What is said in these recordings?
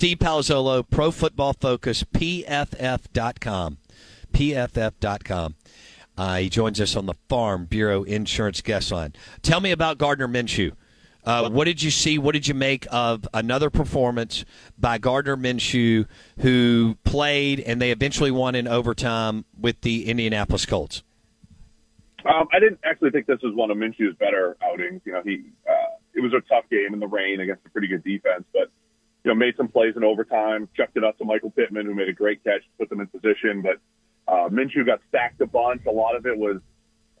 Steve Palazzolo, Pro Football Focus, PFF.com. PFF.com. Uh, he joins us on the Farm Bureau Insurance Guest Line. Tell me about Gardner Minshew. Uh, what did you see? What did you make of another performance by Gardner Minshew, who played and they eventually won in overtime with the Indianapolis Colts? Um, I didn't actually think this was one of Minshew's better outings. You know, he uh, it was a tough game in the rain against a pretty good defense, but you know, made some plays in overtime, chucked it up to Michael Pittman, who made a great catch, put them in position. But uh, Minshew got stacked a bunch. A lot of it was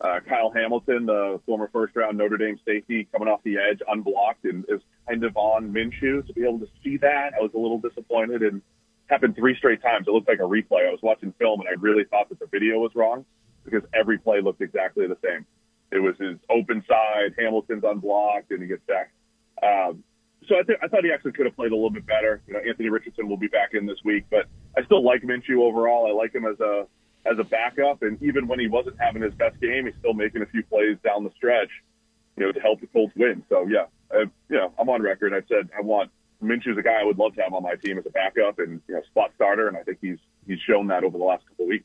uh, Kyle Hamilton, the former first round Notre Dame safety, coming off the edge unblocked and is kind of on Minshew. To be able to see that, I was a little disappointed and happened three straight times. It looked like a replay. I was watching film and I really thought that the video was wrong because every play looked exactly the same. It was his open side, Hamilton's unblocked, and he gets sacked. Um, so I, th- I thought he actually could have played a little bit better. You know, Anthony Richardson will be back in this week, but I still like Minshew overall. I like him as a as a backup, and even when he wasn't having his best game, he's still making a few plays down the stretch, you know, to help the Colts win. So yeah, I, you know, I'm on record. I've said I want Minshew's a guy I would love to have on my team as a backup and you know spot starter, and I think he's he's shown that over the last couple of weeks.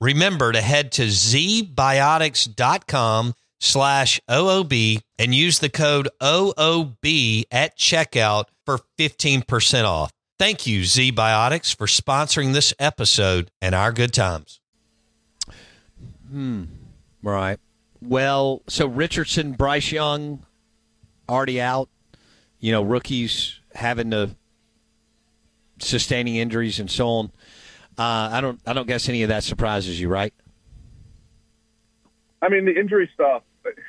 Remember to head to zbiotics.com slash OOB and use the code OOB at checkout for 15% off. Thank you, ZBiotics, for sponsoring this episode and our good times. Hmm. Right. Well, so Richardson, Bryce Young, already out. You know, rookies having to sustaining injuries and so on. Uh, I don't. I don't guess any of that surprises you, right? I mean, the injury stuff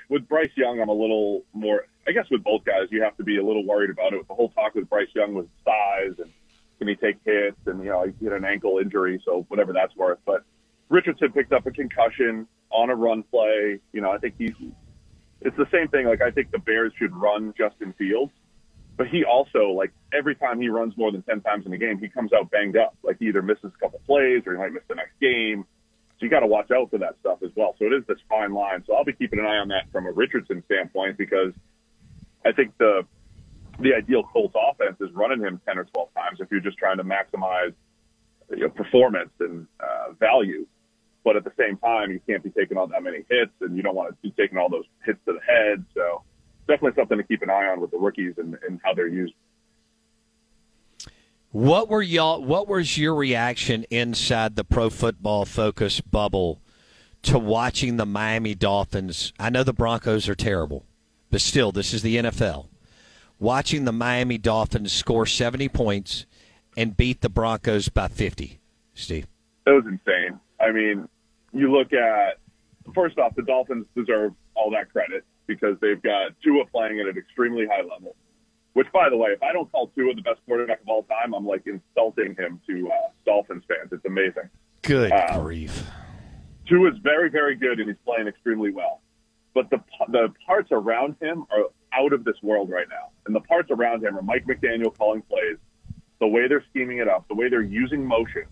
with Bryce Young, I'm a little more. I guess with both guys, you have to be a little worried about it. The whole talk with Bryce Young was size and can he take hits, and you know he had an ankle injury, so whatever that's worth. But Richardson picked up a concussion on a run play. You know, I think he's. It's the same thing. Like I think the Bears should run Justin Fields but he also, like, every time he runs more than 10 times in a game, he comes out banged up. Like, he either misses a couple plays or he might miss the next game. So you got to watch out for that stuff as well. So it is this fine line. So I'll be keeping an eye on that from a Richardson standpoint because I think the the ideal Colts offense is running him 10 or 12 times if you're just trying to maximize you know, performance and uh, value. But at the same time, you can't be taking all that many hits, and you don't want to be taking all those hits to the head. So definitely something to keep an eye on with the rookies and, and how they're used. What were y'all? What was your reaction inside the Pro Football Focus bubble to watching the Miami Dolphins? I know the Broncos are terrible, but still, this is the NFL. Watching the Miami Dolphins score seventy points and beat the Broncos by fifty, Steve. That was insane. I mean, you look at first off, the Dolphins deserve all that credit because they've got Tua playing at an extremely high level. Which, by the way, if I don't call Tua the best quarterback of all time, I'm like insulting him to uh, Dolphins fans. It's amazing. Good um, grief. Tua is very, very good, and he's playing extremely well. But the the parts around him are out of this world right now, and the parts around him are Mike McDaniel calling plays, the way they're scheming it up, the way they're using motion,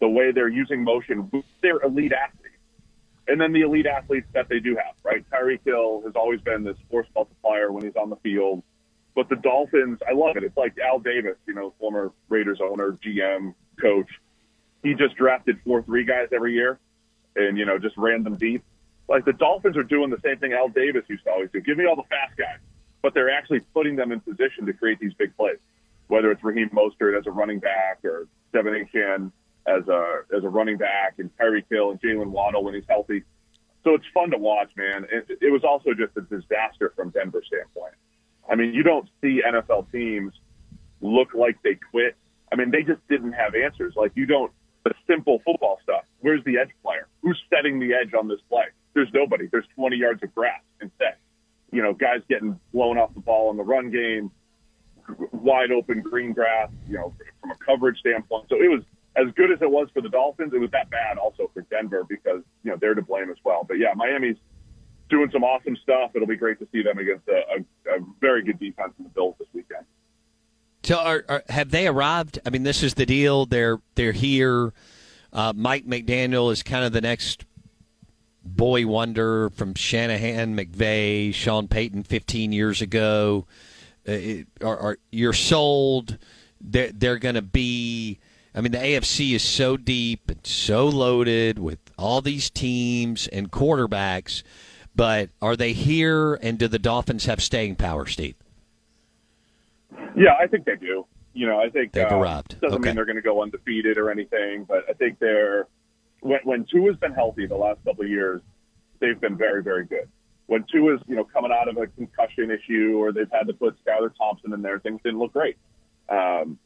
the way they're using motion with their elite athletes and then the elite athletes that they do have, right? Tyreek Hill has always been this force multiplier when he's on the field. But the Dolphins, I love it. It's like Al Davis, you know, former Raiders owner, GM, coach. He just drafted four three guys every year, and you know, just ran them deep. Like the Dolphins are doing the same thing Al Davis used to always do. Give me all the fast guys, but they're actually putting them in position to create these big plays. Whether it's Raheem Mostert as a running back or De'Von Achane as a as a running back, and Tyreek Hill and Jalen Waddle when he's healthy. So it's fun to watch, man. It, it was also just a disaster from Denver standpoint. I mean, you don't see NFL teams look like they quit. I mean, they just didn't have answers. Like you don't the simple football stuff. Where's the edge player? Who's setting the edge on this play? There's nobody. There's 20 yards of grass instead. You know, guys getting blown off the ball in the run game, wide open green grass. You know, from a coverage standpoint. So it was as good as it was for the Dolphins. It was that bad also for Denver because you know they're to blame as well. But yeah, Miami's doing some awesome stuff. It'll be great to see them against a, a, a very good defense in the Bills this weekend. So, are, are, have they arrived? I mean, this is the deal. They're they're here. Uh, Mike McDaniel is kind of the next boy wonder from Shanahan, McVay, Sean Payton 15 years ago. Uh, it, are, are, you're sold? They're, they're going to be. I mean, the AFC is so deep and so loaded with all these teams and quarterbacks. But are they here? And do the Dolphins have staying power, Steve? Yeah, I think they do. You know, I think they've uh, arrived. Doesn't okay. mean they're going to go undefeated or anything, but I think they're when when Tua's been healthy the last couple of years, they've been very very good. When two Tua's you know coming out of a concussion issue or they've had to put Skylar Thompson in there, things didn't look great. Um,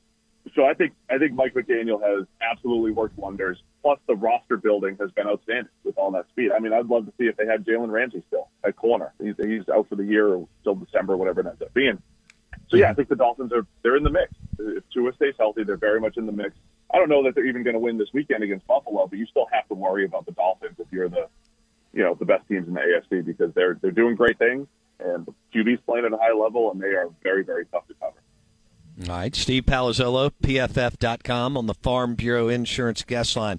so I think I think Mike McDaniel has absolutely worked wonders. Plus, the roster building has been outstanding with all that speed. I mean, I'd love to see if they had Jalen Ramsey still at corner. He's, he's out for the year or till December, whatever it ends up being. So yeah, I think the Dolphins are they're in the mix. If Tua stays healthy, they're very much in the mix. I don't know that they're even going to win this weekend against Buffalo, but you still have to worry about the Dolphins if you're the you know the best teams in the AFC because they're they're doing great things and QB's playing at a high level and they are very very tough. All right, Steve Palazzolo, PFF.com on the Farm Bureau Insurance guest line.